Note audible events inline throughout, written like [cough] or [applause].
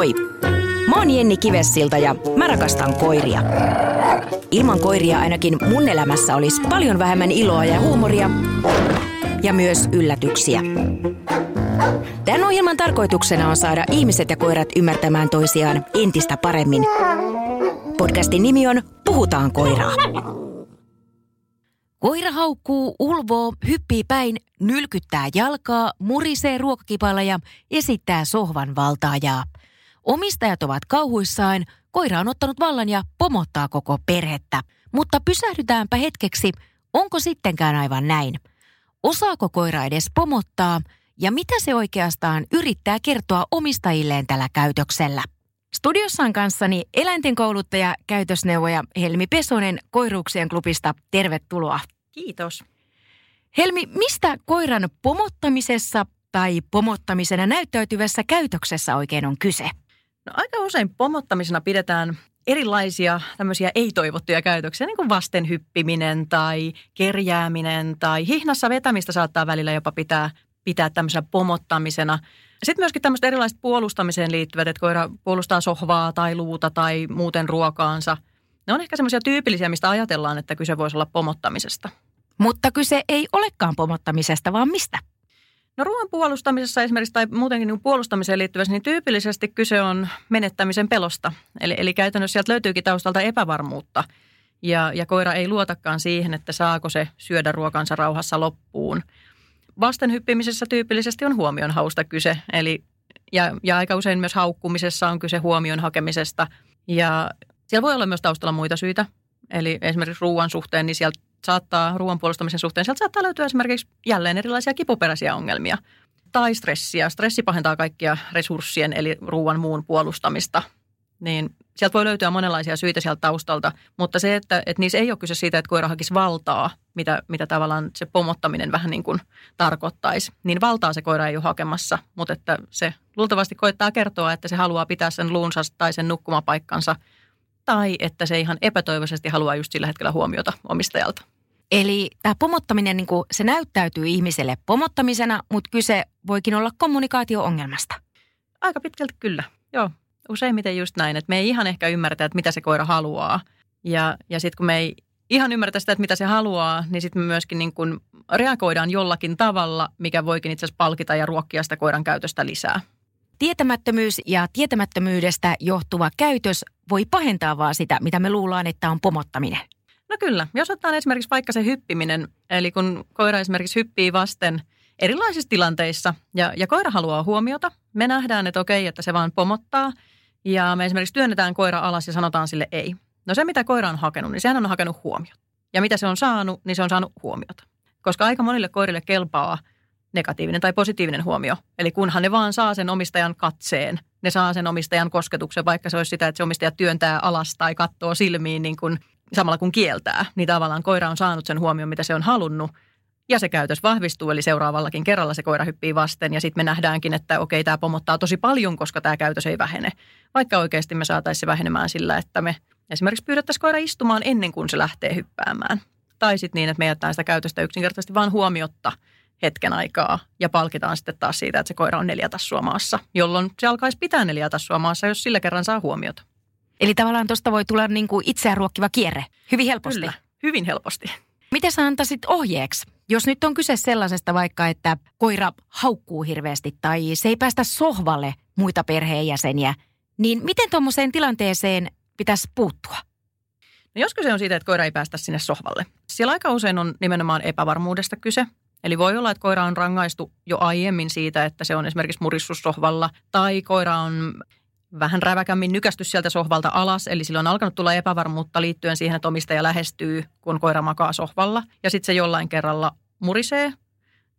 Moi! Mä oon Jenni Kivessilta ja mä rakastan koiria. Ilman koiria ainakin mun elämässä olisi paljon vähemmän iloa ja huumoria ja myös yllätyksiä. Tämän ohjelman tarkoituksena on saada ihmiset ja koirat ymmärtämään toisiaan entistä paremmin. Podcastin nimi on Puhutaan koiraa. Koira haukkuu, ulvoo, hyppii päin, nylkyttää jalkaa, murisee ruokakipalla ja esittää sohvan valtaajaa. Omistajat ovat kauhuissaan, koira on ottanut vallan ja pomottaa koko perhettä. Mutta pysähdytäänpä hetkeksi, onko sittenkään aivan näin? Osaako koira edes pomottaa ja mitä se oikeastaan yrittää kertoa omistajilleen tällä käytöksellä? Studiossa on kanssani eläinten kouluttaja, käytösneuvoja Helmi Pesonen Koiruuksien klubista. Tervetuloa. Kiitos. Helmi, mistä koiran pomottamisessa tai pomottamisena näyttäytyvässä käytöksessä oikein on kyse? No aika usein pomottamisena pidetään erilaisia tämmöisiä ei-toivottuja käytöksiä, niin kuin vasten hyppiminen tai kerjääminen tai hihnassa vetämistä saattaa välillä jopa pitää, pitää tämmöisenä pomottamisena. Sitten myöskin tämmöistä erilaista puolustamiseen liittyvät, että koira puolustaa sohvaa tai luuta tai muuten ruokaansa. Ne on ehkä semmoisia tyypillisiä, mistä ajatellaan, että kyse voisi olla pomottamisesta. Mutta kyse ei olekaan pomottamisesta, vaan mistä? No ruoan puolustamisessa esimerkiksi tai muutenkin niin puolustamiseen liittyvässä, niin tyypillisesti kyse on menettämisen pelosta. Eli, eli käytännössä sieltä löytyykin taustalta epävarmuutta ja, ja koira ei luotakaan siihen, että saako se syödä ruokansa rauhassa loppuun. Vastenhyppimisessä tyypillisesti on huomion hausta kyse, eli ja, ja aika usein myös haukkumisessa on kyse huomion hakemisesta. Ja siellä voi olla myös taustalla muita syitä, eli esimerkiksi ruoan suhteen, niin sieltä saattaa ruoan puolustamisen suhteen, sieltä saattaa löytyä esimerkiksi jälleen erilaisia kipuperäisiä ongelmia. Tai stressiä. Stressi pahentaa kaikkia resurssien eli ruoan muun puolustamista. Niin sieltä voi löytyä monenlaisia syitä sieltä taustalta, mutta se, että, että niissä ei ole kyse siitä, että koira hakisi valtaa, mitä, mitä tavallaan se pomottaminen vähän niin kuin tarkoittaisi, niin valtaa se koira ei ole hakemassa, mutta että se luultavasti koittaa kertoa, että se haluaa pitää sen luunsa tai sen nukkumapaikkansa – tai että se ihan epätoivoisesti haluaa just sillä hetkellä huomiota omistajalta. Eli tämä pomottaminen, niin kuin, se näyttäytyy ihmiselle pomottamisena, mutta kyse voikin olla kommunikaatio-ongelmasta. Aika pitkälti kyllä, joo. Useimmiten just näin, että me ei ihan ehkä ymmärretä, että mitä se koira haluaa. Ja, ja sitten kun me ei ihan ymmärretä sitä, että mitä se haluaa, niin sitten me myöskin niin kun reagoidaan jollakin tavalla, mikä voikin itse asiassa palkita ja ruokkia sitä koiran käytöstä lisää. Tietämättömyys ja tietämättömyydestä johtuva käytös voi pahentaa vaan sitä, mitä me luullaan, että on pomottaminen. No kyllä. Jos ottaa esimerkiksi vaikka se hyppiminen, eli kun koira esimerkiksi hyppii vasten erilaisissa tilanteissa ja, ja koira haluaa huomiota, me nähdään, että okei, että se vaan pomottaa ja me esimerkiksi työnnetään koira alas ja sanotaan sille ei. No se, mitä koira on hakenut, niin sehän on hakenut huomiota. Ja mitä se on saanut, niin se on saanut huomiota. Koska aika monille koirille kelpaa – negatiivinen tai positiivinen huomio. Eli kunhan ne vaan saa sen omistajan katseen, ne saa sen omistajan kosketuksen, vaikka se olisi sitä, että se omistaja työntää alas tai katsoo silmiin niin kuin, samalla kun kieltää, niin tavallaan koira on saanut sen huomion, mitä se on halunnut. Ja se käytös vahvistuu, eli seuraavallakin kerralla se koira hyppii vasten. Ja sitten me nähdäänkin, että okei, tämä pomottaa tosi paljon, koska tämä käytös ei vähene. Vaikka oikeasti me saataisiin vähenemään sillä, että me esimerkiksi pyydettäisiin koira istumaan ennen kuin se lähtee hyppäämään. Tai sitten niin, että me jätetään sitä käytöstä yksinkertaisesti vain huomiotta – hetken aikaa ja palkitaan sitten taas siitä, että se koira on neljä tassua maassa, jolloin se alkaisi pitää neljä tassua maassa, jos sillä kerran saa huomiota. Eli tavallaan tuosta voi tulla niin kuin itseään ruokkiva kierre hyvin helposti. Kyllä, hyvin helposti. Miten sä antaisit ohjeeksi, jos nyt on kyse sellaisesta vaikka, että koira haukkuu hirveästi tai se ei päästä sohvalle muita perheenjäseniä, niin miten tuommoiseen tilanteeseen pitäisi puuttua? No jos kyse on siitä, että koira ei päästä sinne sohvalle. Siellä aika usein on nimenomaan epävarmuudesta kyse. Eli voi olla, että koira on rangaistu jo aiemmin siitä, että se on esimerkiksi murissussohvalla tai koira on vähän räväkämmin nykästy sieltä sohvalta alas, eli silloin on alkanut tulla epävarmuutta liittyen siihen, että omistaja lähestyy, kun koira makaa sohvalla. Ja sitten se jollain kerralla murisee,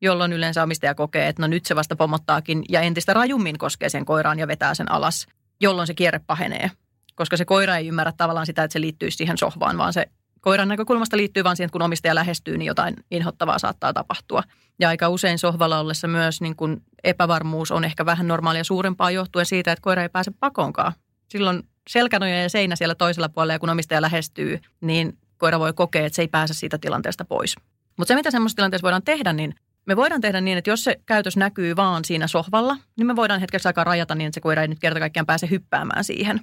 jolloin yleensä omistaja kokee, että no nyt se vasta pomottaakin ja entistä rajummin koskee sen koiraan ja vetää sen alas, jolloin se kierre pahenee. Koska se koira ei ymmärrä tavallaan sitä, että se liittyy siihen sohvaan, vaan se koiran näkökulmasta liittyy vain siihen, että kun omistaja lähestyy, niin jotain inhottavaa saattaa tapahtua. Ja aika usein sohvalla ollessa myös niin kuin epävarmuus on ehkä vähän normaalia suurempaa johtuen siitä, että koira ei pääse pakonkaan. Silloin selkänoja ja seinä siellä toisella puolella ja kun omistaja lähestyy, niin koira voi kokea, että se ei pääse siitä tilanteesta pois. Mutta se, mitä semmoisessa tilanteessa voidaan tehdä, niin Me voidaan tehdä niin, että jos se käytös näkyy vaan siinä sohvalla, niin me voidaan hetkeksi aikaa rajata niin, että se koira ei nyt kerta kaikkiaan pääse hyppäämään siihen.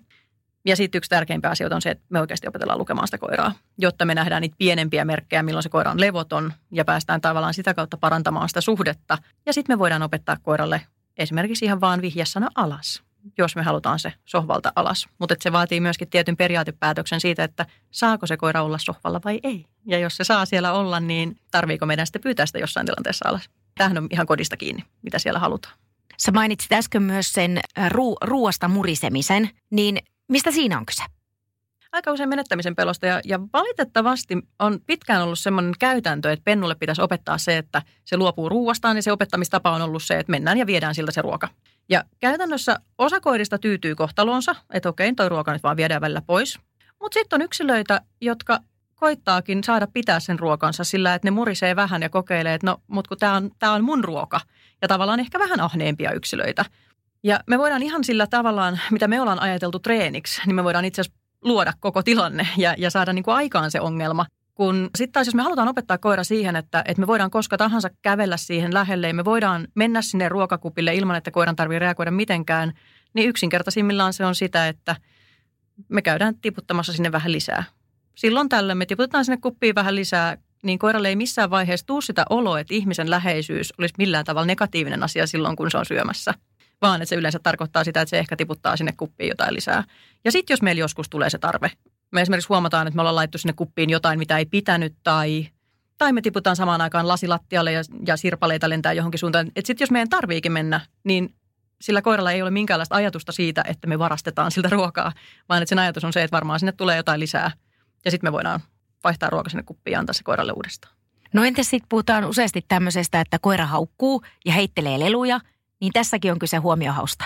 Ja sitten yksi tärkeimpiä asioita on se, että me oikeasti opetellaan lukemaan sitä koiraa, jotta me nähdään niitä pienempiä merkkejä, milloin se koira on levoton ja päästään tavallaan sitä kautta parantamaan sitä suhdetta. Ja sitten me voidaan opettaa koiralle esimerkiksi ihan vaan vihjasana alas, jos me halutaan se sohvalta alas. Mutta se vaatii myöskin tietyn periaatepäätöksen siitä, että saako se koira olla sohvalla vai ei. Ja jos se saa siellä olla, niin tarviiko meidän sitten pyytää sitä jossain tilanteessa alas. Tämähän on ihan kodista kiinni, mitä siellä halutaan. Sä mainitsit äsken myös sen ruu- ruuasta murisemisen, niin mistä siinä on kyse? aika usein menettämisen pelosta ja, ja valitettavasti on pitkään ollut semmoinen käytäntö, että pennulle pitäisi opettaa se, että se luopuu ruuastaan niin se opettamistapa on ollut se, että mennään ja viedään siltä se ruoka. Ja käytännössä osa koirista tyytyy kohtalonsa, että okei, toi ruoka nyt vaan viedään välillä pois. Mutta sitten on yksilöitä, jotka koittaakin saada pitää sen ruokansa sillä, että ne murisee vähän ja kokeilee, että no, mutta kun tämä on, on mun ruoka. Ja tavallaan ehkä vähän ahneempia yksilöitä. Ja me voidaan ihan sillä tavallaan, mitä me ollaan ajateltu treeniksi, niin me voidaan itse asiassa luoda koko tilanne ja, ja saada niin kuin aikaan se ongelma. Kun sitten taas, jos me halutaan opettaa koira siihen, että, että me voidaan koska tahansa kävellä siihen lähelle ja me voidaan mennä sinne ruokakupille ilman, että koiran tarvitsee reagoida mitenkään, niin yksinkertaisimmillaan se on sitä, että me käydään tiputtamassa sinne vähän lisää. Silloin tällöin me tiputetaan sinne kuppiin vähän lisää, niin koiralle ei missään vaiheessa tuu sitä oloa, että ihmisen läheisyys olisi millään tavalla negatiivinen asia silloin, kun se on syömässä – vaan että se yleensä tarkoittaa sitä, että se ehkä tiputtaa sinne kuppiin jotain lisää. Ja sitten jos meillä joskus tulee se tarve, me esimerkiksi huomataan, että me ollaan laittu sinne kuppiin jotain, mitä ei pitänyt tai, tai me tiputaan samaan aikaan lasilattialle ja, ja sirpaleita lentää johonkin suuntaan. Että sitten jos meidän tarviikin mennä, niin sillä koiralla ei ole minkäänlaista ajatusta siitä, että me varastetaan siltä ruokaa, vaan että sen ajatus on se, että varmaan sinne tulee jotain lisää ja sitten me voidaan vaihtaa ruoka sinne kuppiin ja antaa se koiralle uudestaan. No entäs sitten puhutaan useasti tämmöisestä, että koira haukkuu ja heittelee leluja – niin tässäkin on kyse huomiohausta.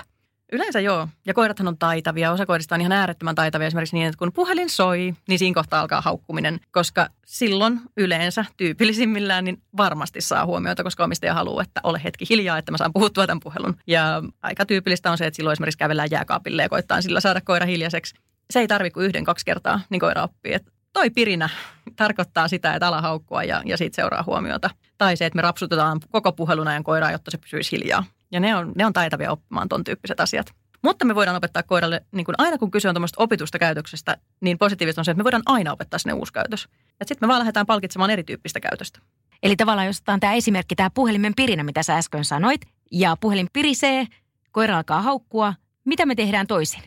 Yleensä joo. Ja koirathan on taitavia. Osa koirista on ihan äärettömän taitavia esimerkiksi niin, että kun puhelin soi, niin siinä kohtaa alkaa haukkuminen. Koska silloin yleensä tyypillisimmillään niin varmasti saa huomiota, koska omistaja haluaa, että ole hetki hiljaa, että mä saan puhuttua tämän puhelun. Ja aika tyypillistä on se, että silloin esimerkiksi kävellään jääkaapille ja koittaa sillä saada koira hiljaiseksi. Se ei tarvitse kuin yhden, kaksi kertaa, niin koira oppii, että toi pirinä tarkoittaa sitä, että ala haukkua ja, ja siitä seuraa huomiota. Tai se, että me rapsutetaan koko puhelun ajan koiraa, jotta se pysyisi hiljaa. Ja ne on, ne on taitavia oppimaan ton tyyppiset asiat. Mutta me voidaan opettaa koiralle, niin kuin aina kun kyse on tuommoista opitusta käytöksestä, niin positiivista on se, että me voidaan aina opettaa sinne uusi käytös. Ja sitten me vaan lähdetään palkitsemaan erityyppistä käytöstä. Eli tavallaan jos otetaan tämä esimerkki, tämä puhelimen pirinä, mitä sä äsken sanoit, ja puhelin pirisee, koira alkaa haukkua, mitä me tehdään toisin?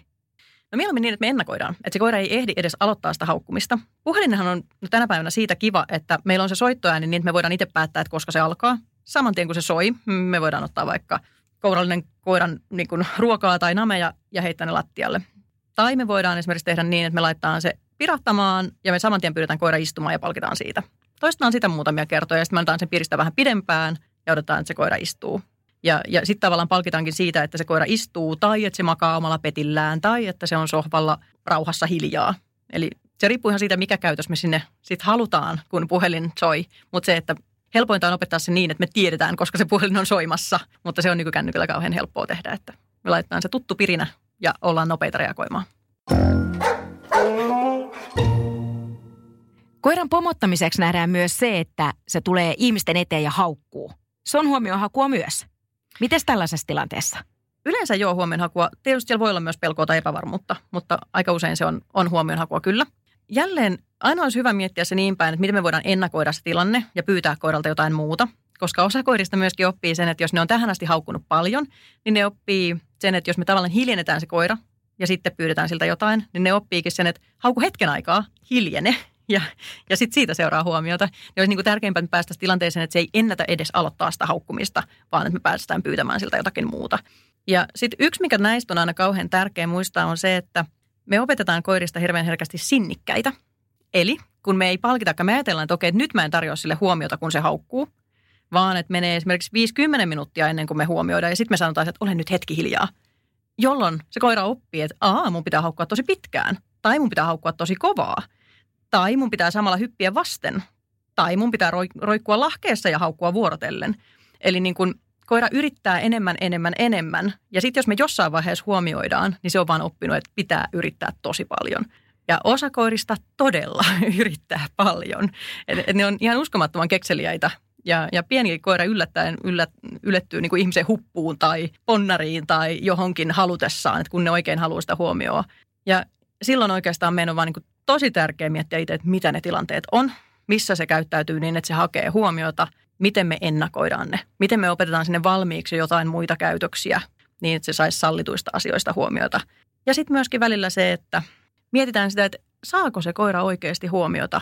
No mieluummin niin, että me ennakoidaan, että se koira ei ehdi edes aloittaa sitä haukkumista. Puhelinhan on no tänä päivänä siitä kiva, että meillä on se soittoääni niin, että me voidaan itse päättää, että koska se alkaa. Saman tien kun se soi, me voidaan ottaa vaikka kourallinen koiran niin kuin, ruokaa tai nameja ja heittää ne lattialle. Tai me voidaan esimerkiksi tehdä niin, että me laitetaan se pirahtamaan ja me saman tien pyydetään koira istumaan ja palkitaan siitä. Toistetaan sitä muutamia kertoja ja sitten me annetaan sen piristä vähän pidempään ja odotetaan, että se koira istuu. Ja, ja sitten tavallaan palkitaankin siitä, että se koira istuu tai että se makaa omalla petillään tai että se on sohvalla rauhassa hiljaa. Eli se riippuu ihan siitä, mikä käytös me sinne sitten halutaan, kun puhelin soi. Mutta se, että helpointa on opettaa se niin, että me tiedetään, koska se puhelin on soimassa. Mutta se on nykykännykällä kauhean helppoa tehdä, että me laitetaan se tuttu pirinä ja ollaan nopeita reagoimaan. Koiran pomottamiseksi nähdään myös se, että se tulee ihmisten eteen ja haukkuu. Se on huomiohakua myös. Miten tällaisessa tilanteessa? Yleensä joo huomionhakua. Tietysti siellä voi olla myös pelkoa tai epävarmuutta, mutta aika usein se on, on huomionhakua kyllä. Jälleen aina olisi hyvä miettiä se niin päin, että miten me voidaan ennakoida se tilanne ja pyytää koiralta jotain muuta. Koska osa koirista myöskin oppii sen, että jos ne on tähän asti haukkunut paljon, niin ne oppii sen, että jos me tavallaan hiljennetään se koira ja sitten pyydetään siltä jotain, niin ne oppiikin sen, että hauku hetken aikaa, hiljene [laughs] ja, ja sitten siitä seuraa huomiota. Ja olisi niin kuin tärkeimpää, että päästä tilanteeseen, että se ei ennätä edes aloittaa sitä haukkumista, vaan että me päästään pyytämään siltä jotakin muuta. Ja sitten yksi, mikä näistä on aina kauhean tärkeä muistaa, on se, että me opetetaan koirista hirveän herkästi sinnikkäitä. Eli kun me ei palkita, me ajatellaan, että okei, että nyt mä en tarjoa sille huomiota, kun se haukkuu, vaan että menee esimerkiksi 50 minuuttia ennen kuin me huomioidaan ja sitten me sanotaan, että ole nyt hetki hiljaa. Jolloin se koira oppii, että aa, mun pitää haukkua tosi pitkään tai mun pitää haukkua tosi kovaa – tai mun pitää samalla hyppiä vasten. Tai mun pitää roikkua lahkeessa ja haukkua vuorotellen. Eli niin kun koira yrittää enemmän, enemmän, enemmän. Ja sitten jos me jossain vaiheessa huomioidaan, niin se on vaan oppinut, että pitää yrittää tosi paljon. Ja osa koirista todella [laughs] yrittää paljon. Et, et ne on ihan uskomattoman kekseliäitä Ja, ja pieni koira yllättäen yllät, yllettyy niin kuin ihmisen huppuun tai ponnariin tai johonkin halutessaan, että kun ne oikein haluaa sitä huomioon. Ja silloin oikeastaan meidän on vaan niin kuin tosi tärkeää miettiä itse, että mitä ne tilanteet on, missä se käyttäytyy niin, että se hakee huomiota, miten me ennakoidaan ne, miten me opetetaan sinne valmiiksi jotain muita käytöksiä niin, että se saisi sallituista asioista huomiota. Ja sitten myöskin välillä se, että mietitään sitä, että saako se koira oikeasti huomiota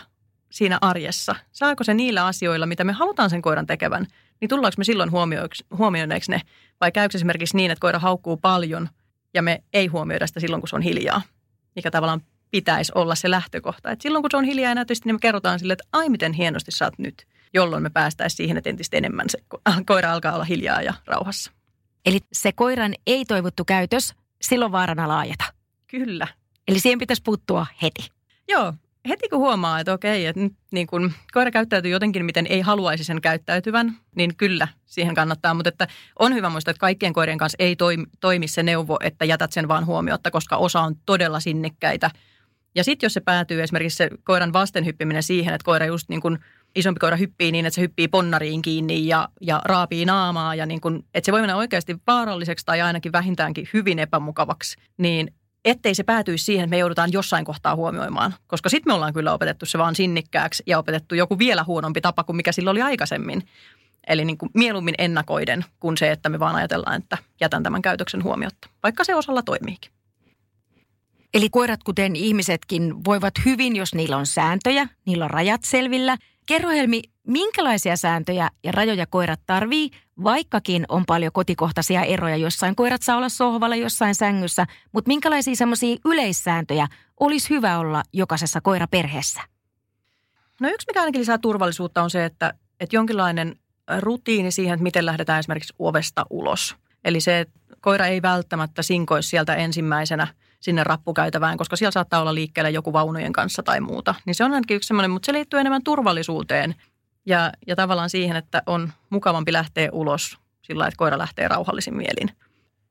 siinä arjessa? Saako se niillä asioilla, mitä me halutaan sen koiran tekevän, niin tullaanko me silloin huomioineeksi ne? Vai käykö esimerkiksi niin, että koira haukkuu paljon ja me ei huomioida sitä silloin, kun se on hiljaa? Mikä tavallaan pitäisi olla se lähtökohta. Et silloin kun se on hiljaa ja näytösti, niin me kerrotaan sille, että ai miten hienosti sä oot nyt, jolloin me päästäisiin siihen, että entistä enemmän se [laughs] koira alkaa olla hiljaa ja rauhassa. Eli se koiran ei-toivottu käytös, silloin vaarana laajata. Kyllä. Eli siihen pitäisi puuttua heti. Joo, heti kun huomaa, että okei, että nyt niin kun koira käyttäytyy jotenkin, miten ei haluaisi sen käyttäytyvän, niin kyllä siihen kannattaa. Mutta että on hyvä muistaa, että kaikkien koirien kanssa ei toimi, toimi se neuvo, että jätät sen vaan huomiotta, koska osa on todella sinnikkäitä. Ja sitten jos se päätyy esimerkiksi se koiran vastenhyppiminen siihen, että koira just niin kuin isompi koira hyppii niin, että se hyppii ponnariin kiinni ja, ja raapii naamaa ja niin kuin, että se voi mennä oikeasti vaaralliseksi tai ainakin vähintäänkin hyvin epämukavaksi, niin ettei se päätyisi siihen, että me joudutaan jossain kohtaa huomioimaan. Koska sitten me ollaan kyllä opetettu se vaan sinnikkääksi ja opetettu joku vielä huonompi tapa kuin mikä sillä oli aikaisemmin. Eli niin kuin mieluummin ennakoiden kuin se, että me vaan ajatellaan, että jätän tämän käytöksen huomiotta, vaikka se osalla toimiikin. Eli koirat, kuten ihmisetkin, voivat hyvin, jos niillä on sääntöjä, niillä on rajat selvillä. Kerro Helmi, minkälaisia sääntöjä ja rajoja koirat tarvii, vaikkakin on paljon kotikohtaisia eroja. Jossain koirat saa olla sohvalla, jossain sängyssä, mutta minkälaisia semmoisia yleissääntöjä olisi hyvä olla jokaisessa koiraperheessä? No yksi, mikä ainakin lisää turvallisuutta on se, että, että jonkinlainen rutiini siihen, että miten lähdetään esimerkiksi ovesta ulos. Eli se, että koira ei välttämättä sinkoisi sieltä ensimmäisenä – sinne rappukäytävään, koska siellä saattaa olla liikkeellä joku vaunujen kanssa tai muuta. Niin se on ainakin yksi semmoinen, mutta se liittyy enemmän turvallisuuteen ja, ja tavallaan siihen, että on mukavampi lähteä ulos sillä että koira lähtee rauhallisin mielin.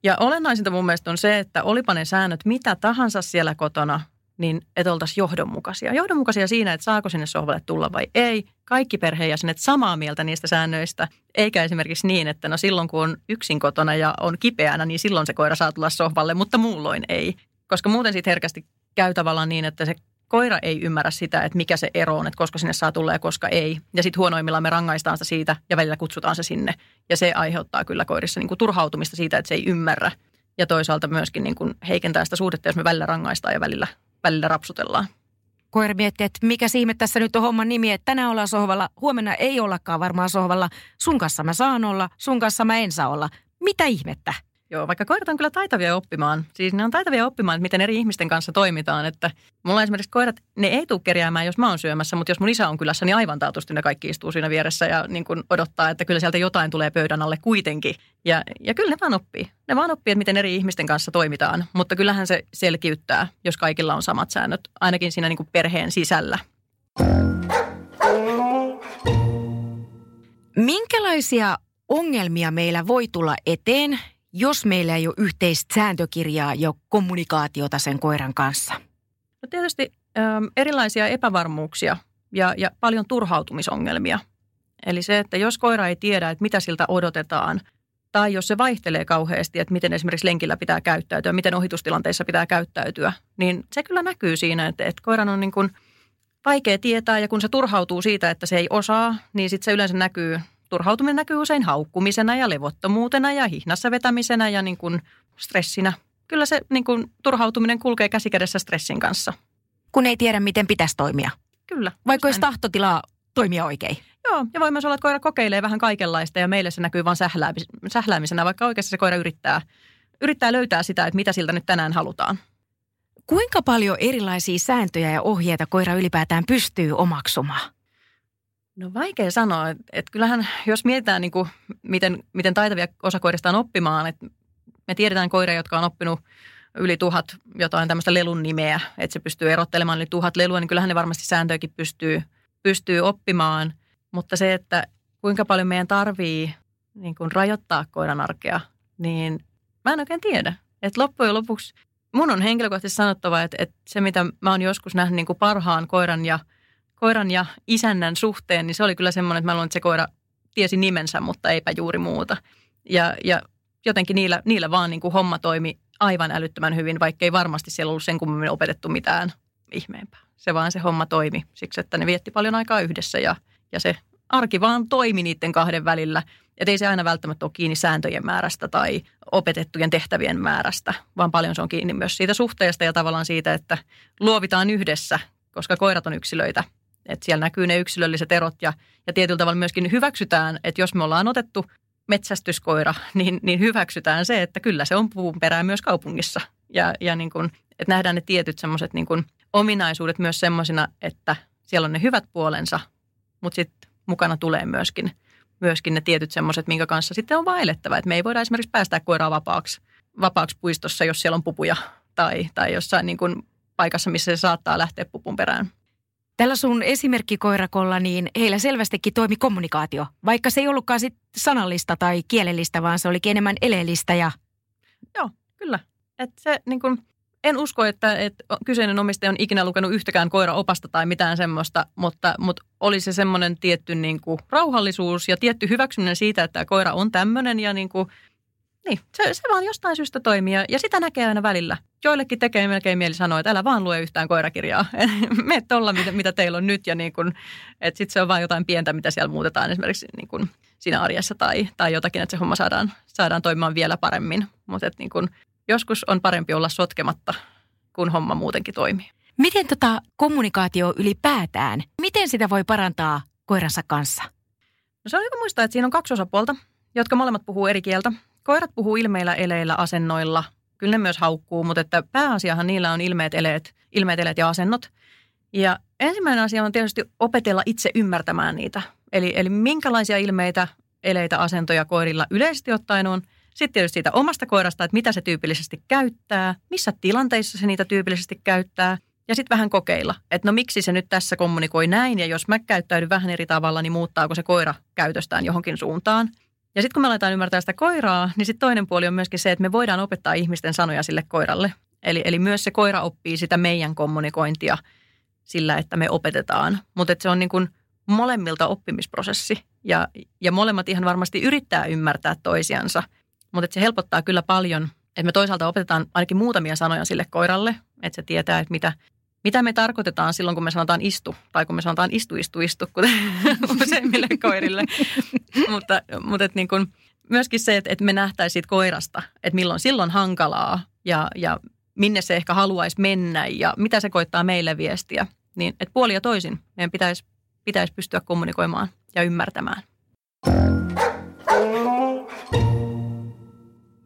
Ja olennaisinta mun mielestä on se, että olipa ne säännöt mitä tahansa siellä kotona, niin että oltaisiin johdonmukaisia. Johdonmukaisia siinä, että saako sinne sohvalle tulla vai ei. Kaikki perheenjäsenet samaa mieltä niistä säännöistä, eikä esimerkiksi niin, että no silloin kun on yksin kotona ja on kipeänä, niin silloin se koira saa tulla sohvalle, mutta muulloin ei. Koska muuten sitten herkästi käy tavallaan niin, että se koira ei ymmärrä sitä, että mikä se ero on, että koska sinne saa tulla ja koska ei. Ja sitten huonoimmillaan me rangaistaan sitä siitä ja välillä kutsutaan se sinne. Ja se aiheuttaa kyllä koirissa niin kuin turhautumista siitä, että se ei ymmärrä. Ja toisaalta myöskin niin kuin heikentää sitä suhdetta, jos me välillä rangaistaan ja välillä, välillä rapsutellaan. Koira miettii, että mikä ihme tässä nyt on homman nimi, että tänään ollaan sohvalla, huomenna ei ollakaan varmaan sohvalla. Sun kanssa mä saan olla, sun kanssa mä en saa olla. Mitä ihmettä? Joo, vaikka koirat on kyllä taitavia oppimaan. Siis ne on taitavia oppimaan, että miten eri ihmisten kanssa toimitaan. Että mulla esimerkiksi koirat, ne ei tule kerjäämään, jos mä oon syömässä, mutta jos mun isä on kylässä, niin aivan taatusti ne kaikki istuu siinä vieressä ja niin kuin odottaa, että kyllä sieltä jotain tulee pöydän alle kuitenkin. Ja, ja kyllä ne vaan oppii. Ne vaan oppii, että miten eri ihmisten kanssa toimitaan. Mutta kyllähän se selkiyttää, jos kaikilla on samat säännöt, ainakin siinä niin kuin perheen sisällä. Minkälaisia ongelmia meillä voi tulla eteen, jos meillä ei ole yhteistä sääntökirjaa ja kommunikaatiota sen koiran kanssa? No tietysti ähm, erilaisia epävarmuuksia ja, ja paljon turhautumisongelmia. Eli se, että jos koira ei tiedä, että mitä siltä odotetaan, tai jos se vaihtelee kauheasti, että miten esimerkiksi lenkillä pitää käyttäytyä, miten ohitustilanteissa pitää käyttäytyä, niin se kyllä näkyy siinä, että, että koiran on niin kuin vaikea tietää ja kun se turhautuu siitä, että se ei osaa, niin sitten se yleensä näkyy turhautuminen näkyy usein haukkumisena ja levottomuutena ja hihnassa vetämisenä ja niin kuin stressinä. Kyllä se niin kuin, turhautuminen kulkee käsikädessä stressin kanssa. Kun ei tiedä, miten pitäisi toimia. Kyllä. Vaikka olisi tahtotilaa toimia oikein. Joo, ja voi myös olla, että koira kokeilee vähän kaikenlaista ja meille se näkyy vain sähläämisenä, vaikka oikeasti se koira yrittää, yrittää löytää sitä, että mitä siltä nyt tänään halutaan. Kuinka paljon erilaisia sääntöjä ja ohjeita koira ylipäätään pystyy omaksumaan? No vaikea sanoa. Että kyllähän jos mietitään, niin kuin, miten, miten taitavia osakoirista on oppimaan, että me tiedetään koiria, jotka on oppinut yli tuhat jotain tämmöistä lelun nimeä, että se pystyy erottelemaan yli tuhat lelua, niin kyllähän ne varmasti sääntöjäkin pystyy, pystyy oppimaan. Mutta se, että kuinka paljon meidän tarvii niin kuin rajoittaa koiran arkea, niin mä en oikein tiedä. Että loppujen lopuksi mun on henkilökohtaisesti sanottava, että, että se mitä mä oon joskus nähnyt niin kuin parhaan koiran ja – koiran ja isännän suhteen, niin se oli kyllä semmoinen, että mä luulen, että se koira tiesi nimensä, mutta eipä juuri muuta. Ja, ja jotenkin niillä, niillä vaan niin kuin homma toimi aivan älyttömän hyvin, vaikka ei varmasti siellä ollut sen kummemmin opetettu mitään ihmeempää. Se vaan se homma toimi siksi, että ne vietti paljon aikaa yhdessä ja, ja se arki vaan toimi niiden kahden välillä. Että ei se aina välttämättä ole kiinni sääntöjen määrästä tai opetettujen tehtävien määrästä, vaan paljon se on kiinni myös siitä suhteesta ja tavallaan siitä, että luovitaan yhdessä, koska koirat on yksilöitä. Että siellä näkyy ne yksilölliset erot ja, ja tietyllä tavalla myöskin hyväksytään, että jos me ollaan otettu metsästyskoira, [laughs] niin, niin hyväksytään se, että kyllä se on puun perään myös kaupungissa. Ja, ja niin kuin, että nähdään ne tietyt semmoiset niin ominaisuudet myös semmoisina, että siellä on ne hyvät puolensa, mutta sitten mukana tulee myöskin, myöskin ne tietyt semmoiset, minkä kanssa sitten on vaellettava. Että me ei voida esimerkiksi päästää koiraa vapaaksi, vapaaksi puistossa, jos siellä on pupuja tai, tai jossain niin kuin paikassa, missä se saattaa lähteä pupun perään. Tällä sun esimerkkikoirakolla, niin heillä selvästikin toimi kommunikaatio, vaikka se ei ollutkaan sit sanallista tai kielellistä, vaan se olikin enemmän eleellistä. Ja... Joo, kyllä. Et se, niin kun, en usko, että, että kyseinen omistaja on ikinä lukenut yhtäkään koiraopasta tai mitään semmoista, mutta, mutta oli se semmoinen tietty niin kuin, rauhallisuus ja tietty hyväksyminen siitä, että koira on tämmöinen ja niin kuin, niin, se, se vaan jostain syystä toimii ja sitä näkee aina välillä. Joillekin tekee melkein mieli sanoa, että älä vaan lue yhtään koirakirjaa. [laughs] Mene tuolla, mitä, mitä teillä on nyt ja niin kun, että sitten se on vaan jotain pientä, mitä siellä muutetaan esimerkiksi niin kun siinä arjessa tai, tai jotakin, että se homma saadaan, saadaan toimimaan vielä paremmin. Mutta niin kun, joskus on parempi olla sotkematta, kun homma muutenkin toimii. Miten tota kommunikaatio ylipäätään, miten sitä voi parantaa koiransa kanssa? No se on hyvä muistaa, että siinä on kaksi osapuolta, jotka molemmat puhuu eri kieltä. Koirat puhuu ilmeillä, eleillä, asennoilla. Kyllä ne myös haukkuu, mutta että pääasiahan niillä on ilmeet, eleet, ilmeet, eleet ja asennot. Ja ensimmäinen asia on tietysti opetella itse ymmärtämään niitä. Eli, eli minkälaisia ilmeitä, eleitä, asentoja koirilla yleisesti ottaen on. Sitten tietysti siitä omasta koirasta, että mitä se tyypillisesti käyttää, missä tilanteissa se niitä tyypillisesti käyttää. Ja sitten vähän kokeilla, että no miksi se nyt tässä kommunikoi näin ja jos mä käyttäydyn vähän eri tavalla, niin muuttaako se koira käytöstään johonkin suuntaan. Ja sitten kun me aletaan ymmärtää sitä koiraa, niin sitten toinen puoli on myöskin se, että me voidaan opettaa ihmisten sanoja sille koiralle. Eli, eli myös se koira oppii sitä meidän kommunikointia sillä, että me opetetaan. Mutta se on niin kuin molemmilta oppimisprosessi ja, ja molemmat ihan varmasti yrittää ymmärtää toisiansa. Mutta se helpottaa kyllä paljon, että me toisaalta opetetaan ainakin muutamia sanoja sille koiralle, että se tietää, että mitä, mitä me tarkoitetaan silloin, kun me sanotaan istu, tai kun me sanotaan istu, istu, istu, kuten [laughs] useimmille koirille. mutta mutta et niin kun, myöskin se, että, että me nähtäisiin siitä koirasta, että milloin silloin hankalaa ja, ja minne se ehkä haluaisi mennä ja mitä se koittaa meille viestiä. Niin, että puoli ja toisin meidän pitäisi, pitäisi pystyä kommunikoimaan ja ymmärtämään.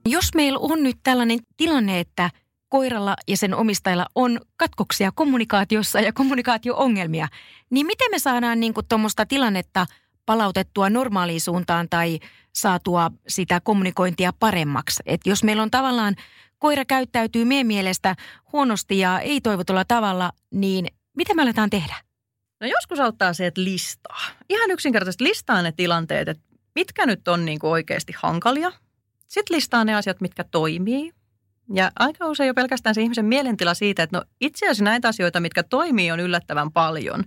Jos meillä on nyt tällainen tilanne, että – koiralla ja sen omistajilla on katkoksia kommunikaatiossa ja kommunikaatioongelmia, niin miten me saadaan niin tuommoista tilannetta palautettua normaaliin suuntaan tai saatua sitä kommunikointia paremmaksi? Et jos meillä on tavallaan koira käyttäytyy meidän mielestä huonosti ja ei toivotulla tavalla, niin mitä me aletaan tehdä? No joskus auttaa se, että listaa. Ihan yksinkertaisesti listaa ne tilanteet, että mitkä nyt on niin kuin oikeasti hankalia. Sitten listaa ne asiat, mitkä toimii. Ja aika usein jo pelkästään se ihmisen mielentila siitä, että no itse asiassa näitä asioita, mitkä toimii, on yllättävän paljon.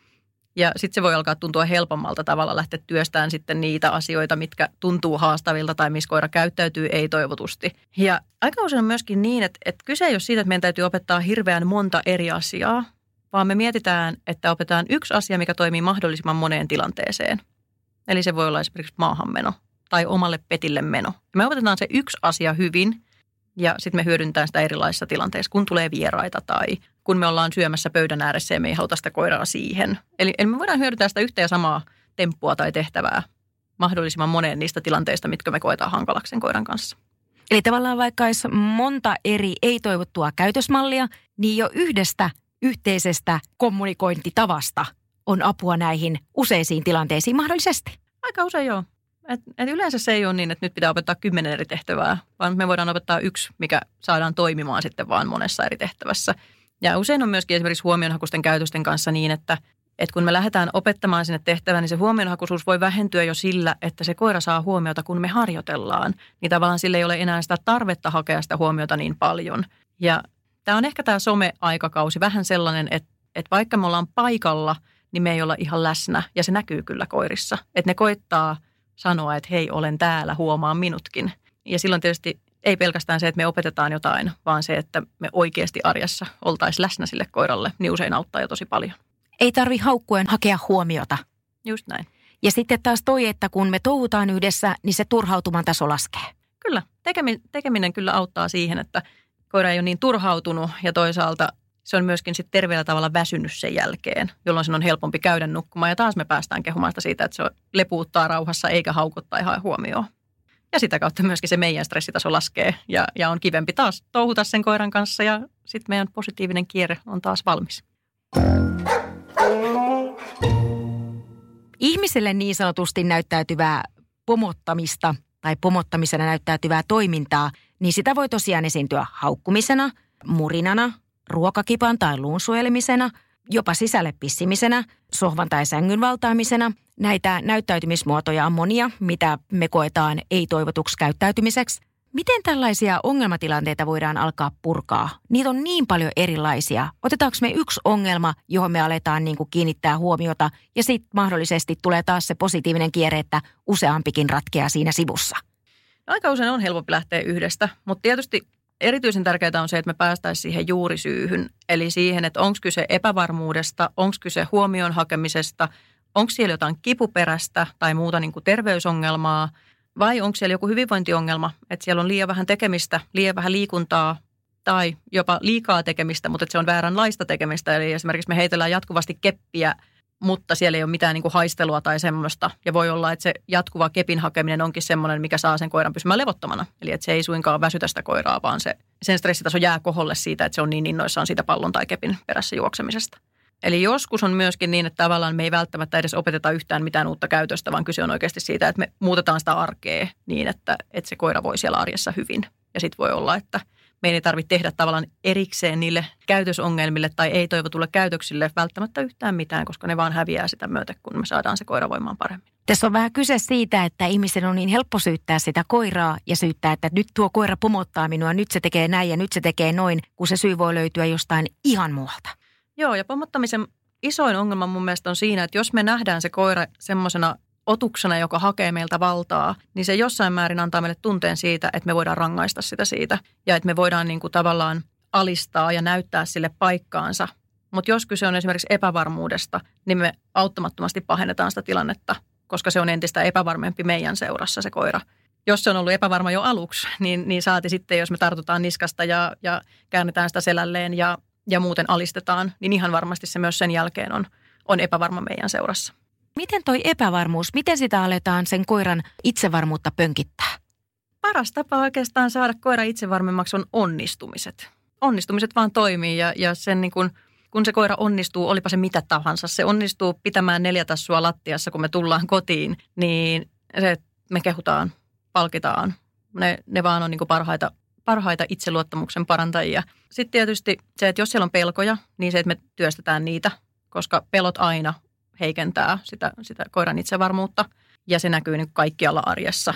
Ja sitten se voi alkaa tuntua helpommalta tavalla lähteä työstään sitten niitä asioita, mitkä tuntuu haastavilta tai missä koira käyttäytyy ei-toivotusti. Ja aika usein on myöskin niin, että, että kyse ei ole siitä, että meidän täytyy opettaa hirveän monta eri asiaa, vaan me mietitään, että opetetaan yksi asia, mikä toimii mahdollisimman moneen tilanteeseen. Eli se voi olla esimerkiksi maahanmeno tai omalle petille meno. Ja me opetetaan se yksi asia hyvin – ja sitten me hyödyntää sitä erilaisissa tilanteissa, kun tulee vieraita tai kun me ollaan syömässä pöydän ääressä ja me ei haluta sitä koiraa siihen. Eli, eli me voidaan hyödyntää sitä yhtä ja samaa temppua tai tehtävää mahdollisimman moneen niistä tilanteista, mitkä me koetaan hankalaksi sen koiran kanssa. Eli tavallaan vaikka olisi monta eri ei-toivottua käytösmallia, niin jo yhdestä yhteisestä kommunikointitavasta on apua näihin useisiin tilanteisiin mahdollisesti. Aika usein joo. Et, et yleensä se ei ole niin, että nyt pitää opettaa kymmenen eri tehtävää, vaan me voidaan opettaa yksi, mikä saadaan toimimaan sitten vaan monessa eri tehtävässä. Ja usein on myöskin esimerkiksi huomionhakusten käytösten kanssa niin, että, että kun me lähdetään opettamaan sinne tehtävään, niin se huomionhakuisuus voi vähentyä jo sillä, että se koira saa huomiota, kun me harjoitellaan. Niin tavallaan sille ei ole enää sitä tarvetta hakea sitä huomiota niin paljon. Ja tämä on ehkä tämä some-aikakausi vähän sellainen, että, että vaikka me ollaan paikalla, niin me ei olla ihan läsnä. Ja se näkyy kyllä koirissa. Että ne koittaa – sanoa, että hei, olen täällä, huomaa minutkin. Ja silloin tietysti ei pelkästään se, että me opetetaan jotain, vaan se, että me oikeasti arjessa oltaisiin läsnä sille koiralle, niin usein auttaa jo tosi paljon. Ei tarvi haukkuen hakea huomiota. Just näin. Ja sitten taas toi, että kun me touhutaan yhdessä, niin se turhautuman taso laskee. Kyllä, tekeminen, tekeminen kyllä auttaa siihen, että koira ei ole niin turhautunut ja toisaalta se on myöskin sitten terveellä tavalla väsynyt sen jälkeen, jolloin sen on helpompi käydä nukkumaan. Ja taas me päästään kehumaan sitä siitä, että se lepuuttaa rauhassa eikä haukuttaa ihan huomioon. Ja sitä kautta myöskin se meidän stressitaso laskee ja, ja on kivempi taas touhuta sen koiran kanssa ja sitten meidän positiivinen kierre on taas valmis. Ihmiselle niin sanotusti näyttäytyvää pomottamista tai pomottamisena näyttäytyvää toimintaa, niin sitä voi tosiaan esiintyä haukkumisena, murinana, ruokakipan tai luun suojelemisena, jopa sisälle pissimisenä, sohvan tai sängyn valtaamisena. Näitä näyttäytymismuotoja on monia, mitä me koetaan ei-toivotuksi käyttäytymiseksi. Miten tällaisia ongelmatilanteita voidaan alkaa purkaa? Niitä on niin paljon erilaisia. Otetaanko me yksi ongelma, johon me aletaan niin kuin kiinnittää huomiota ja sitten mahdollisesti tulee taas se positiivinen kierre, että useampikin ratkeaa siinä sivussa? Aika usein on helpompi lähteä yhdestä, mutta tietysti erityisen tärkeää on se, että me päästäisiin siihen juurisyyhyn. Eli siihen, että onko kyse epävarmuudesta, onko kyse huomion hakemisesta, onko siellä jotain kipuperästä tai muuta niin kuin terveysongelmaa – vai onko siellä joku hyvinvointiongelma, että siellä on liian vähän tekemistä, liian vähän liikuntaa tai jopa liikaa tekemistä, mutta että se on vääränlaista tekemistä. Eli esimerkiksi me heitellään jatkuvasti keppiä, mutta siellä ei ole mitään niin kuin haistelua tai semmoista. Ja voi olla, että se jatkuva kepin hakeminen onkin semmoinen, mikä saa sen koiran pysymään levottomana. Eli että se ei suinkaan väsytä sitä koiraa, vaan se, sen stressitaso jää koholle siitä, että se on niin innoissaan siitä pallon tai kepin perässä juoksemisesta. Eli joskus on myöskin niin, että tavallaan me ei välttämättä edes opeteta yhtään mitään uutta käytöstä, vaan kyse on oikeasti siitä, että me muutetaan sitä arkea niin, että, että se koira voi siellä arjessa hyvin. Ja sitten voi olla, että meidän ei tarvitse tehdä tavallaan erikseen niille käytösongelmille tai ei-toivotulle käytöksille välttämättä yhtään mitään, koska ne vaan häviää sitä myötä, kun me saadaan se koira voimaan paremmin. Tässä on vähän kyse siitä, että ihmisen on niin helppo syyttää sitä koiraa ja syyttää, että nyt tuo koira pomottaa minua, nyt se tekee näin ja nyt se tekee noin, kun se syy voi löytyä jostain ihan muualta. Joo, ja pomottamisen isoin ongelma mun mielestä on siinä, että jos me nähdään se koira semmoisena otuksena, joka hakee meiltä valtaa, niin se jossain määrin antaa meille tunteen siitä, että me voidaan rangaista sitä siitä ja että me voidaan niin kuin tavallaan alistaa ja näyttää sille paikkaansa. Mutta jos kyse on esimerkiksi epävarmuudesta, niin me auttamattomasti pahennetaan sitä tilannetta, koska se on entistä epävarmempi meidän seurassa se koira. Jos se on ollut epävarma jo aluksi, niin, niin saati sitten, jos me tartutaan niskasta ja, ja käännetään sitä selälleen ja ja muuten alistetaan, niin ihan varmasti se myös sen jälkeen on, on epävarma meidän seurassa. Miten toi epävarmuus, miten sitä aletaan sen koiran itsevarmuutta pönkittää? Paras tapa oikeastaan saada koira itsevarmemmaksi on onnistumiset. Onnistumiset vaan toimii ja, ja sen niin kuin, kun se koira onnistuu, olipa se mitä tahansa, se onnistuu pitämään neljä tassua lattiassa, kun me tullaan kotiin, niin se, me kehutaan, palkitaan. Ne, ne vaan on niin kuin parhaita parhaita itseluottamuksen parantajia. Sitten tietysti se, että jos siellä on pelkoja, niin se, että me työstetään niitä, koska pelot aina heikentää sitä, sitä koiran itsevarmuutta. Ja se näkyy niin kaikkialla arjessa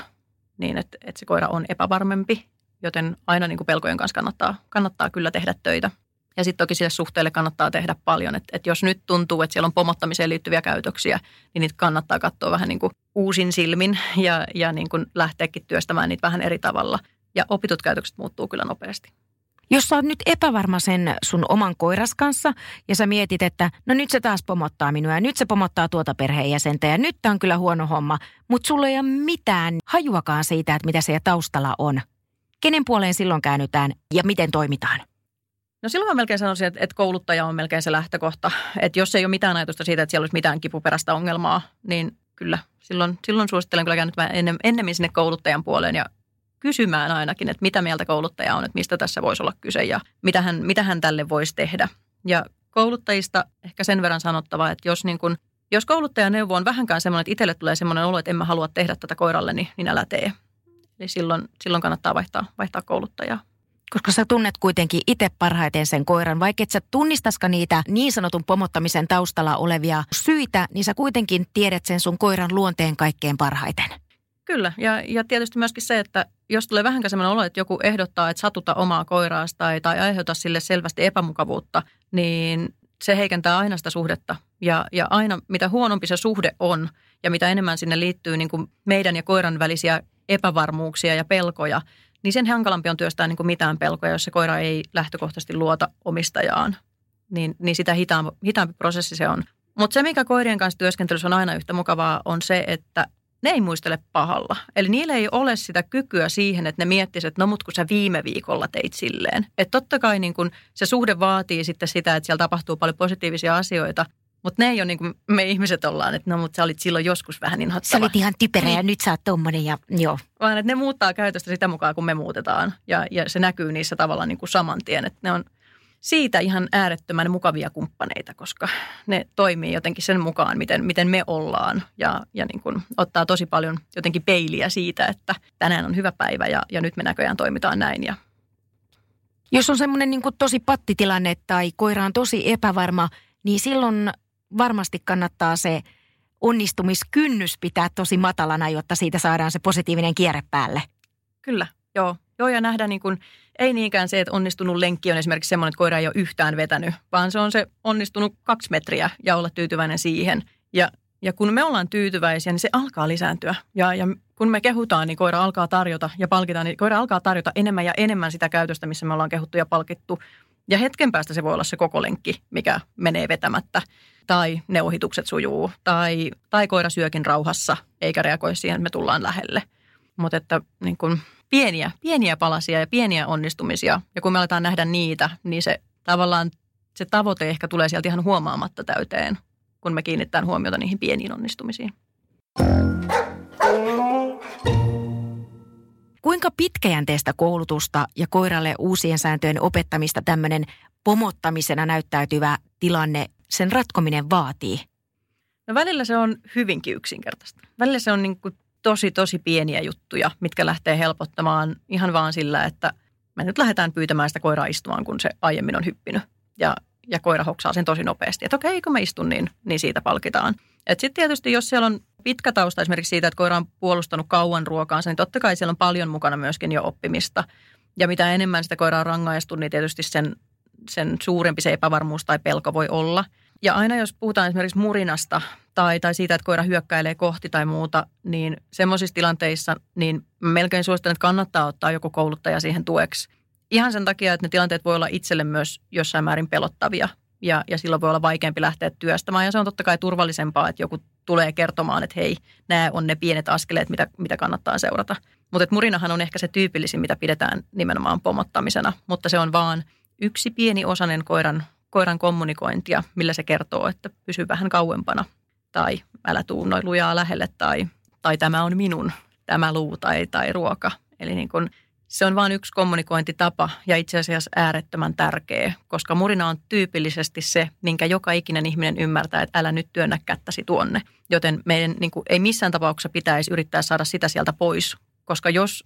niin, että, että se koira on epävarmempi, joten aina niin kuin pelkojen kanssa kannattaa, kannattaa kyllä tehdä töitä. Ja sitten toki sille suhteelle kannattaa tehdä paljon, että, että jos nyt tuntuu, että siellä on pomottamiseen liittyviä käytöksiä, niin niitä kannattaa katsoa vähän niin kuin uusin silmin ja, ja niin kuin lähteäkin työstämään niitä vähän eri tavalla ja opitut käytökset muuttuu kyllä nopeasti. Jos sä oot nyt epävarma sen sun oman koiras kanssa ja sä mietit, että no nyt se taas pomottaa minua ja nyt se pomottaa tuota perheenjäsentä ja nyt on kyllä huono homma, mutta sulla ei ole mitään hajuakaan siitä, että mitä siellä taustalla on. Kenen puoleen silloin käännytään ja miten toimitaan? No silloin mä melkein sanoisin, että, että kouluttaja on melkein se lähtökohta. Että jos ei ole mitään ajatusta siitä, että siellä olisi mitään kipuperäistä ongelmaa, niin kyllä silloin, silloin suosittelen kyllä käännyt ennemmin sinne kouluttajan puoleen ja kysymään ainakin, että mitä mieltä kouluttaja on, että mistä tässä voisi olla kyse ja mitä hän, mitä hän tälle voisi tehdä. Ja kouluttajista ehkä sen verran sanottava, että jos, niin kun, jos kouluttajan neuvo on vähänkään semmoinen, että itselle tulee semmoinen olo, että en mä halua tehdä tätä koiralle, niin, niin älä tee. Eli silloin, silloin kannattaa vaihtaa, vaihtaa kouluttajaa. Koska sä tunnet kuitenkin itse parhaiten sen koiran, vaikka et sä tunnistaska niitä niin sanotun pomottamisen taustalla olevia syitä, niin sä kuitenkin tiedät sen sun koiran luonteen kaikkein parhaiten. Kyllä, ja, ja tietysti myöskin se, että jos tulee vähän sellainen olo, että joku ehdottaa, että satuta omaa koiraasta tai, tai aiheuta sille selvästi epämukavuutta, niin se heikentää aina sitä suhdetta. Ja, ja aina mitä huonompi se suhde on ja mitä enemmän sinne liittyy niin kuin meidän ja koiran välisiä epävarmuuksia ja pelkoja, niin sen hankalampi on työstää niin kuin mitään pelkoja, jos se koira ei lähtökohtaisesti luota omistajaan. Niin, niin sitä hitaampi, hitaampi prosessi se on. Mutta se, mikä koirien kanssa työskentelyssä on aina yhtä mukavaa, on se, että ne ei muistele pahalla. Eli niillä ei ole sitä kykyä siihen, että ne miettisivät, että no mut kun sä viime viikolla teit silleen. Että totta kai niin kun se suhde vaatii sitten sitä, että siellä tapahtuu paljon positiivisia asioita, mutta ne ei ole niin kuin me ihmiset ollaan, että no mutta sä olit silloin joskus vähän niin Sä olit ihan typerä ja niin. nyt sä oot tommonen ja joo. Vaan että ne muuttaa käytöstä sitä mukaan, kun me muutetaan. Ja, ja se näkyy niissä tavallaan niin kuin saman tien, että ne on siitä ihan äärettömän mukavia kumppaneita, koska ne toimii jotenkin sen mukaan, miten, miten me ollaan. Ja, ja niin kuin ottaa tosi paljon jotenkin peiliä siitä, että tänään on hyvä päivä ja, ja nyt me näköjään toimitaan näin. Ja... Jos on semmoinen niin tosi pattitilanne tai koira on tosi epävarma, niin silloin varmasti kannattaa se onnistumiskynnys pitää tosi matalana, jotta siitä saadaan se positiivinen kierre päälle. Kyllä, joo. Joo, ja nähdään niin kuin, ei niinkään se, että onnistunut lenkki on esimerkiksi semmoinen, että koira ei ole yhtään vetänyt, vaan se on se onnistunut kaksi metriä ja olla tyytyväinen siihen. Ja, ja kun me ollaan tyytyväisiä, niin se alkaa lisääntyä. Ja, ja kun me kehutaan, niin koira alkaa tarjota ja palkitaan, niin koira alkaa tarjota enemmän ja enemmän sitä käytöstä, missä me ollaan kehuttu ja palkittu. Ja hetken päästä se voi olla se koko lenkki, mikä menee vetämättä. Tai ne ohitukset sujuu. Tai, tai koira syökin rauhassa, eikä reagoi siihen, että me tullaan lähelle. Mutta että niin kun pieniä, pieniä palasia ja pieniä onnistumisia. Ja kun me aletaan nähdä niitä, niin se tavallaan se tavoite ehkä tulee sieltä ihan huomaamatta täyteen, kun me kiinnitetään huomiota niihin pieniin onnistumisiin. Kuinka pitkäjänteistä koulutusta ja koiralle uusien sääntöjen opettamista tämmöinen pomottamisena näyttäytyvä tilanne, sen ratkominen vaatii? No välillä se on hyvinkin yksinkertaista. Välillä se on niin kuin tosi, tosi pieniä juttuja, mitkä lähtee helpottamaan ihan vaan sillä, että me nyt lähdetään pyytämään sitä koiraa istumaan, kun se aiemmin on hyppinyt. Ja, ja koira hoksaa sen tosi nopeasti, että okei, kun mä istun, niin, niin siitä palkitaan. Sitten tietysti, jos siellä on pitkä tausta esimerkiksi siitä, että koira on puolustanut kauan ruokaansa, niin totta kai siellä on paljon mukana myöskin jo oppimista. Ja mitä enemmän sitä koiraa on rangaistu, niin tietysti sen, sen suurempi se epävarmuus tai pelko voi olla – ja aina jos puhutaan esimerkiksi murinasta tai, tai siitä, että koira hyökkäilee kohti tai muuta, niin semmoisissa tilanteissa niin melkein suosittelen, että kannattaa ottaa joku kouluttaja siihen tueksi. Ihan sen takia, että ne tilanteet voi olla itselle myös jossain määrin pelottavia ja, ja silloin voi olla vaikeampi lähteä työstämään. Ja se on totta kai turvallisempaa, että joku tulee kertomaan, että hei, nämä on ne pienet askeleet, mitä, mitä kannattaa seurata. Mutta murinahan on ehkä se tyypillisin, mitä pidetään nimenomaan pomottamisena, mutta se on vaan yksi pieni osanen koiran koiran kommunikointia, millä se kertoo, että pysy vähän kauempana tai älä tuu noin lujaa lähelle tai, tai tämä on minun, tämä luu tai, tai ruoka. Eli niin kun, se on vain yksi kommunikointitapa ja itse asiassa äärettömän tärkeä, koska murina on tyypillisesti se, minkä joka ikinen ihminen ymmärtää, että älä nyt työnnä kättäsi tuonne. Joten meidän niin kuin, ei missään tapauksessa pitäisi yrittää saada sitä sieltä pois, koska jos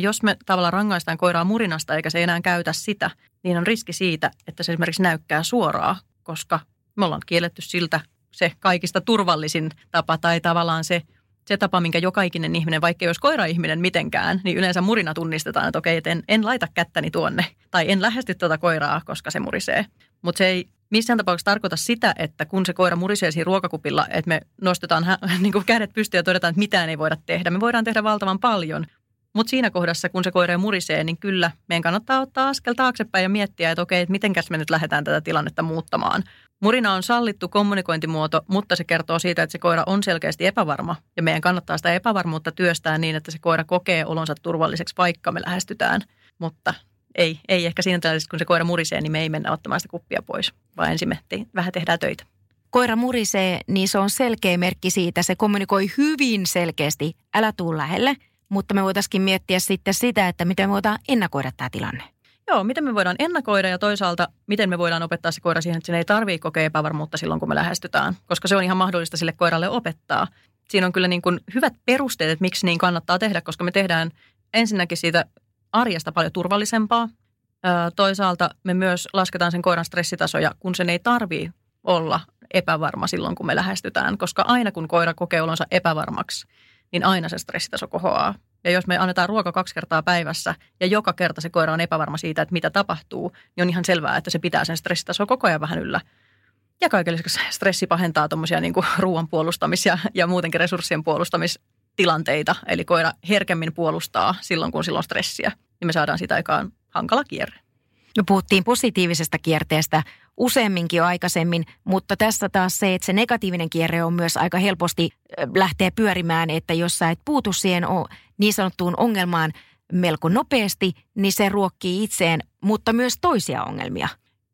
jos me tavallaan rangaistaan koiraa murinasta eikä se enää käytä sitä, niin on riski siitä, että se esimerkiksi näykkää suoraa, koska me ollaan kielletty siltä se kaikista turvallisin tapa tai tavallaan se, se tapa, minkä joka ikinen ihminen, vaikka jos koira-ihminen mitenkään, niin yleensä murina tunnistetaan, että okei, että en, en laita kättäni tuonne tai en lähesty tuota koiraa, koska se murisee. Mutta se ei missään tapauksessa tarkoita sitä, että kun se koira murisee siinä ruokakupilla, että me nostetaan hä, [laughs] niin kuin kädet pystyyn ja todetaan, että mitään ei voida tehdä. Me voidaan tehdä valtavan paljon, mutta siinä kohdassa, kun se koira murisee, niin kyllä meidän kannattaa ottaa askel taaksepäin ja miettiä, että okei, että mitenkäs me nyt lähdetään tätä tilannetta muuttamaan. Murina on sallittu kommunikointimuoto, mutta se kertoo siitä, että se koira on selkeästi epävarma. Ja meidän kannattaa sitä epävarmuutta työstää niin, että se koira kokee olonsa turvalliseksi, vaikka me lähestytään. Mutta ei, ei ehkä siinä tällaisessa, kun se koira murisee, niin me ei mennä ottamaan sitä kuppia pois, vaan ensin me te- vähän tehdään töitä. Koira murisee, niin se on selkeä merkki siitä. Se kommunikoi hyvin selkeästi, älä tuu lähelle – mutta me voitaisiin miettiä sitten sitä, että miten me voidaan ennakoida tämä tilanne. Joo, miten me voidaan ennakoida ja toisaalta miten me voidaan opettaa se koira siihen, että sen ei tarvitse kokea epävarmuutta silloin, kun me lähestytään, koska se on ihan mahdollista sille koiralle opettaa. Siinä on kyllä niin kuin hyvät perusteet, että miksi niin kannattaa tehdä, koska me tehdään ensinnäkin siitä arjesta paljon turvallisempaa. Toisaalta me myös lasketaan sen koiran stressitasoja, kun sen ei tarvii olla epävarma silloin, kun me lähestytään, koska aina kun koira kokee olonsa epävarmaksi, niin aina se stressitaso kohoaa. Ja jos me annetaan ruoka kaksi kertaa päivässä ja joka kerta se koira on epävarma siitä, että mitä tapahtuu, niin on ihan selvää, että se pitää sen stressitasoa koko ajan vähän yllä. Ja kaiken lisäksi stressi pahentaa tuommoisia niin ruoan puolustamis- ja, ja muutenkin resurssien puolustamistilanteita. Eli koira herkemmin puolustaa silloin, kun silloin stressiä. Niin me saadaan sitä aikaan hankala kierre. No puhuttiin positiivisesta kierteestä useamminkin jo aikaisemmin, mutta tässä taas se, että se negatiivinen kierre on myös aika helposti lähtee pyörimään, että jos sä et puutu siihen niin sanottuun ongelmaan melko nopeasti, niin se ruokkii itseen, mutta myös toisia ongelmia.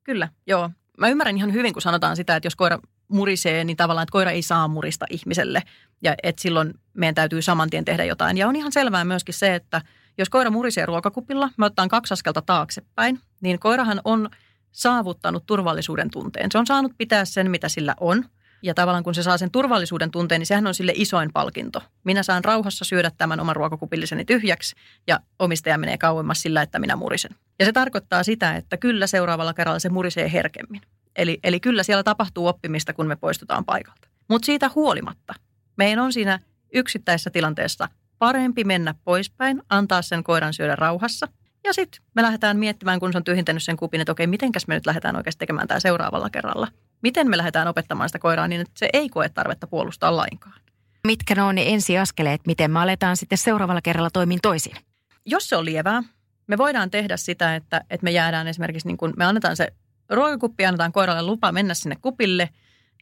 Kyllä, joo. Mä ymmärrän ihan hyvin, kun sanotaan sitä, että jos koira murisee, niin tavallaan, että koira ei saa murista ihmiselle. Ja että silloin meidän täytyy saman tien tehdä jotain. Ja on ihan selvää myöskin se, että jos koira murisee ruokakupilla, me ottaa kaksi askelta taaksepäin, niin koirahan on saavuttanut turvallisuuden tunteen. Se on saanut pitää sen, mitä sillä on. Ja tavallaan kun se saa sen turvallisuuden tunteen, niin sehän on sille isoin palkinto. Minä saan rauhassa syödä tämän oman ruokakupilliseni tyhjäksi ja omistaja menee kauemmas sillä, että minä murisen. Ja se tarkoittaa sitä, että kyllä seuraavalla kerralla se murisee herkemmin. Eli, eli kyllä siellä tapahtuu oppimista, kun me poistutaan paikalta. Mutta siitä huolimatta, meidän on siinä yksittäisessä tilanteessa parempi mennä poispäin, antaa sen koiran syödä rauhassa. Ja sitten me lähdetään miettimään, kun se on tyhjentänyt sen kupin, että okei, mitenkäs me nyt lähdetään oikeasti tekemään tämä seuraavalla kerralla. Miten me lähdetään opettamaan sitä koiraa niin, että se ei koe tarvetta puolustaa lainkaan. Mitkä ne on ne ensiaskeleet, miten me aletaan sitten seuraavalla kerralla toimin toisin? Jos se on lievää, me voidaan tehdä sitä, että, että me jäädään esimerkiksi, niin kun me annetaan se ruokakuppi, annetaan koiralle lupa mennä sinne kupille,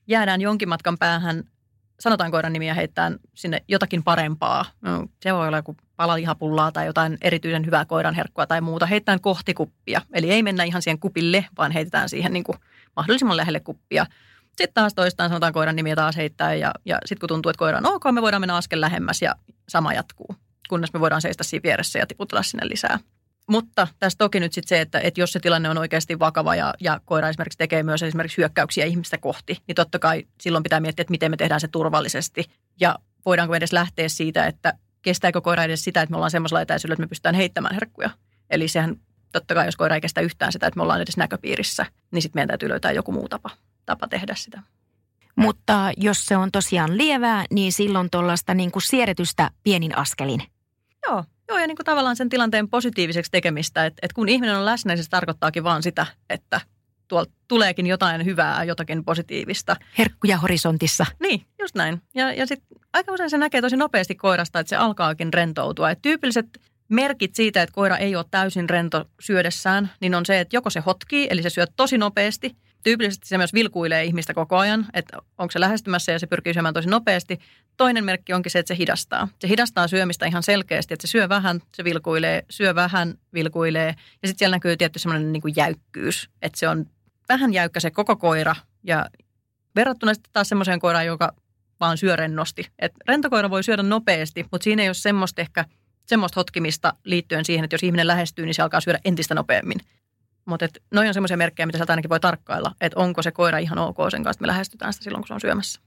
jäädään jonkin matkan päähän sanotaan koiran nimiä heittää sinne jotakin parempaa. No, se voi olla joku pala lihapullaa tai jotain erityisen hyvää koiran herkkua tai muuta. Heitetään kohti kuppia. Eli ei mennä ihan siihen kupille, vaan heitetään siihen niin kuin mahdollisimman lähelle kuppia. Sitten taas toistaan sanotaan koiran nimiä taas heittää ja, ja sitten kun tuntuu, että koira on ok, me voidaan mennä askel lähemmäs ja sama jatkuu. Kunnes me voidaan seistä siinä vieressä ja tiputella sinne lisää. Mutta tässä toki nyt sitten se, että, että jos se tilanne on oikeasti vakava ja, ja koira esimerkiksi tekee myös esimerkiksi hyökkäyksiä ihmistä kohti, niin totta kai silloin pitää miettiä, että miten me tehdään se turvallisesti. Ja voidaanko me edes lähteä siitä, että kestääkö koira edes sitä, että me ollaan semmoisella etäisyydellä, että me pystytään heittämään herkkuja. Eli sehän totta kai, jos koira ei kestä yhtään sitä, että me ollaan edes näköpiirissä, niin sitten meidän täytyy löytää joku muu tapa, tapa tehdä sitä. Mutta jos se on tosiaan lievää, niin silloin tuollaista niin kuin siirretystä pienin askelin. Joo, Joo, ja niin kuin tavallaan sen tilanteen positiiviseksi tekemistä, että, että kun ihminen on läsnä, niin se tarkoittaakin vaan sitä, että tuolta tuleekin jotain hyvää, jotakin positiivista. Herkkuja horisontissa. Niin, just näin. Ja, ja sitten aika usein se näkee tosi nopeasti koirasta, että se alkaakin rentoutua. Et tyypilliset merkit siitä, että koira ei ole täysin rento syödessään, niin on se, että joko se hotkii, eli se syö tosi nopeasti, Tyypillisesti se myös vilkuilee ihmistä koko ajan, että onko se lähestymässä ja se pyrkii syömään tosi nopeasti. Toinen merkki onkin se, että se hidastaa. Se hidastaa syömistä ihan selkeästi, että se syö vähän, se vilkuilee, syö vähän, vilkuilee. Ja sitten siellä näkyy tietty semmoinen niin jäykkyys, että se on vähän jäykkä se koko koira. Ja verrattuna sitten taas semmoiseen koiraan, joka vaan syö rennosti. Et rentokoira voi syödä nopeasti, mutta siinä ei ole semmoista ehkä semmoista hotkimista liittyen siihen, että jos ihminen lähestyy, niin se alkaa syödä entistä nopeammin. Mutta noin on semmoisia merkkejä, mitä sieltä ainakin voi tarkkailla, että onko se koira ihan ok sen kanssa, että me lähestytään sitä silloin, kun se on syömässä.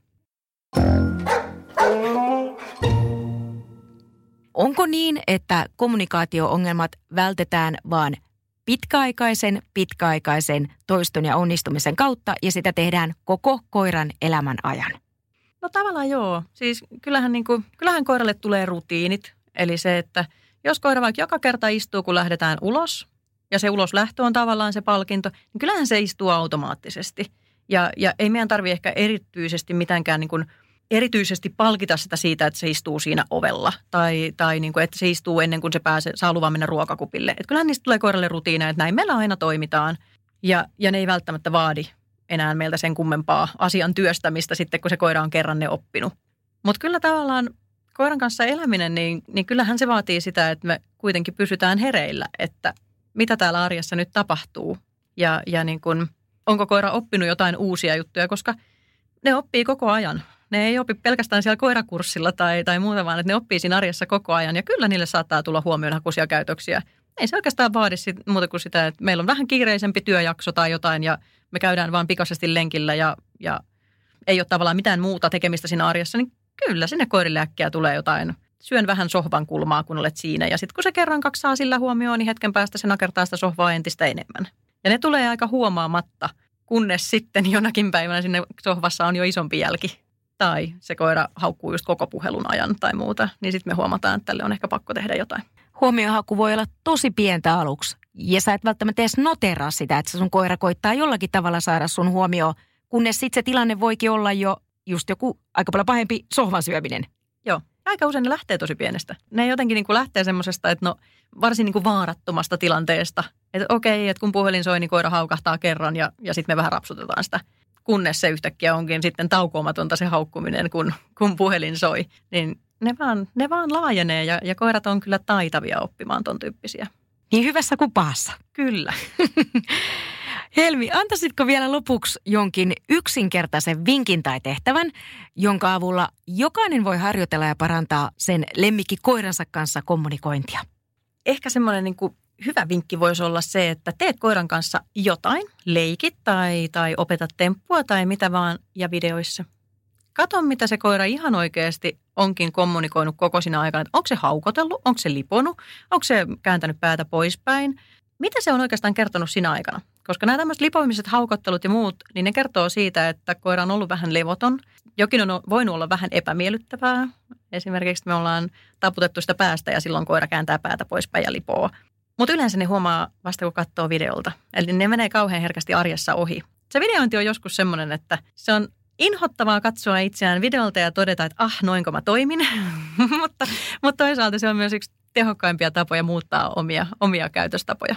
Onko niin, että kommunikaatio-ongelmat vältetään vain pitkäaikaisen, pitkäaikaisen toiston ja onnistumisen kautta ja sitä tehdään koko koiran elämän ajan? No tavallaan joo. Siis kyllähän, niin kuin, kyllähän koiralle tulee rutiinit. Eli se, että jos koira vaikka joka kerta istuu, kun lähdetään ulos, ja se uloslähtö on tavallaan se palkinto, niin kyllähän se istuu automaattisesti. Ja, ja ei meidän tarvitse ehkä erityisesti mitenkään niin kuin erityisesti palkita sitä siitä, että se istuu siinä ovella tai, tai niin kuin, että se istuu ennen kuin se pääsee, saa luvan mennä ruokakupille. Että kyllähän niistä tulee koiralle rutiineja, että näin meillä aina toimitaan ja, ja ne ei välttämättä vaadi enää meiltä sen kummempaa asian työstämistä sitten, kun se koira on kerran ne oppinut. Mutta kyllä tavallaan koiran kanssa eläminen, niin, niin kyllähän se vaatii sitä, että me kuitenkin pysytään hereillä, että mitä täällä arjessa nyt tapahtuu ja, ja niin kuin, onko koira oppinut jotain uusia juttuja, koska ne oppii koko ajan. Ne ei opi pelkästään siellä koirakurssilla tai, tai muuta, vaan että ne oppii siinä arjessa koko ajan. Ja kyllä niille saattaa tulla huomionhakuisia käytöksiä. Ei se oikeastaan vaadi sit, muuta kuin sitä, että meillä on vähän kiireisempi työjakso tai jotain ja me käydään vaan pikaisesti lenkillä ja, ja ei ole tavallaan mitään muuta tekemistä siinä arjessa, niin kyllä sinne koirille äkkiä tulee jotain – syön vähän sohvan kulmaa, kun olet siinä. Ja sitten kun se kerran kaksi saa sillä huomioon, niin hetken päästä se nakertaa sitä sohvaa entistä enemmän. Ja ne tulee aika huomaamatta, kunnes sitten jonakin päivänä sinne sohvassa on jo isompi jälki. Tai se koira haukkuu just koko puhelun ajan tai muuta. Niin sitten me huomataan, että tälle on ehkä pakko tehdä jotain. Huomiohaku voi olla tosi pientä aluksi. Ja sä et välttämättä edes noteraa sitä, että sun koira koittaa jollakin tavalla saada sun huomioon kunnes sitten se tilanne voikin olla jo just joku aika paljon pahempi sohvan syöminen. Aika usein ne lähtee tosi pienestä. Ne jotenkin niin kuin lähtee semmoisesta, että no varsin niin kuin vaarattomasta tilanteesta. Että okei, että kun puhelin soi, niin koira haukahtaa kerran ja, ja sitten me vähän rapsutetaan sitä. Kunnes se yhtäkkiä onkin sitten taukoamatonta se haukkuminen, kun, kun puhelin soi. Niin ne vaan, ne vaan laajenee ja, ja koirat on kyllä taitavia oppimaan ton tyyppisiä. Niin hyvässä kuin pahassa. Kyllä. [laughs] Helmi, antaisitko vielä lopuksi jonkin yksinkertaisen vinkin tai tehtävän, jonka avulla jokainen voi harjoitella ja parantaa sen lemmikki koiransa kanssa kommunikointia? Ehkä semmoinen niin kuin hyvä vinkki voisi olla se, että teet koiran kanssa jotain, leikit tai, tai opetat temppua tai mitä vaan ja videoissa. Kato, mitä se koira ihan oikeasti onkin kommunikoinut koko siinä aikana. Että onko se haukotellut, onko se liponut, onko se kääntänyt päätä poispäin. Mitä se on oikeastaan kertonut siinä aikana? Koska nämä tämmöiset lipoimiset haukottelut ja muut, niin ne kertoo siitä, että koira on ollut vähän levoton. Jokin on voinut olla vähän epämiellyttävää. Esimerkiksi me ollaan taputettu sitä päästä ja silloin koira kääntää päätä poispäin ja lipoo. Mutta yleensä ne huomaa vasta kun katsoo videolta. Eli ne menee kauhean herkästi arjessa ohi. Se videointi on joskus semmoinen, että se on inhottavaa katsoa itseään videolta ja todeta, että ah, noinko mä toimin. [laughs] mutta, mutta toisaalta se on myös yksi tehokkaimpia tapoja muuttaa omia, omia käytöstapoja.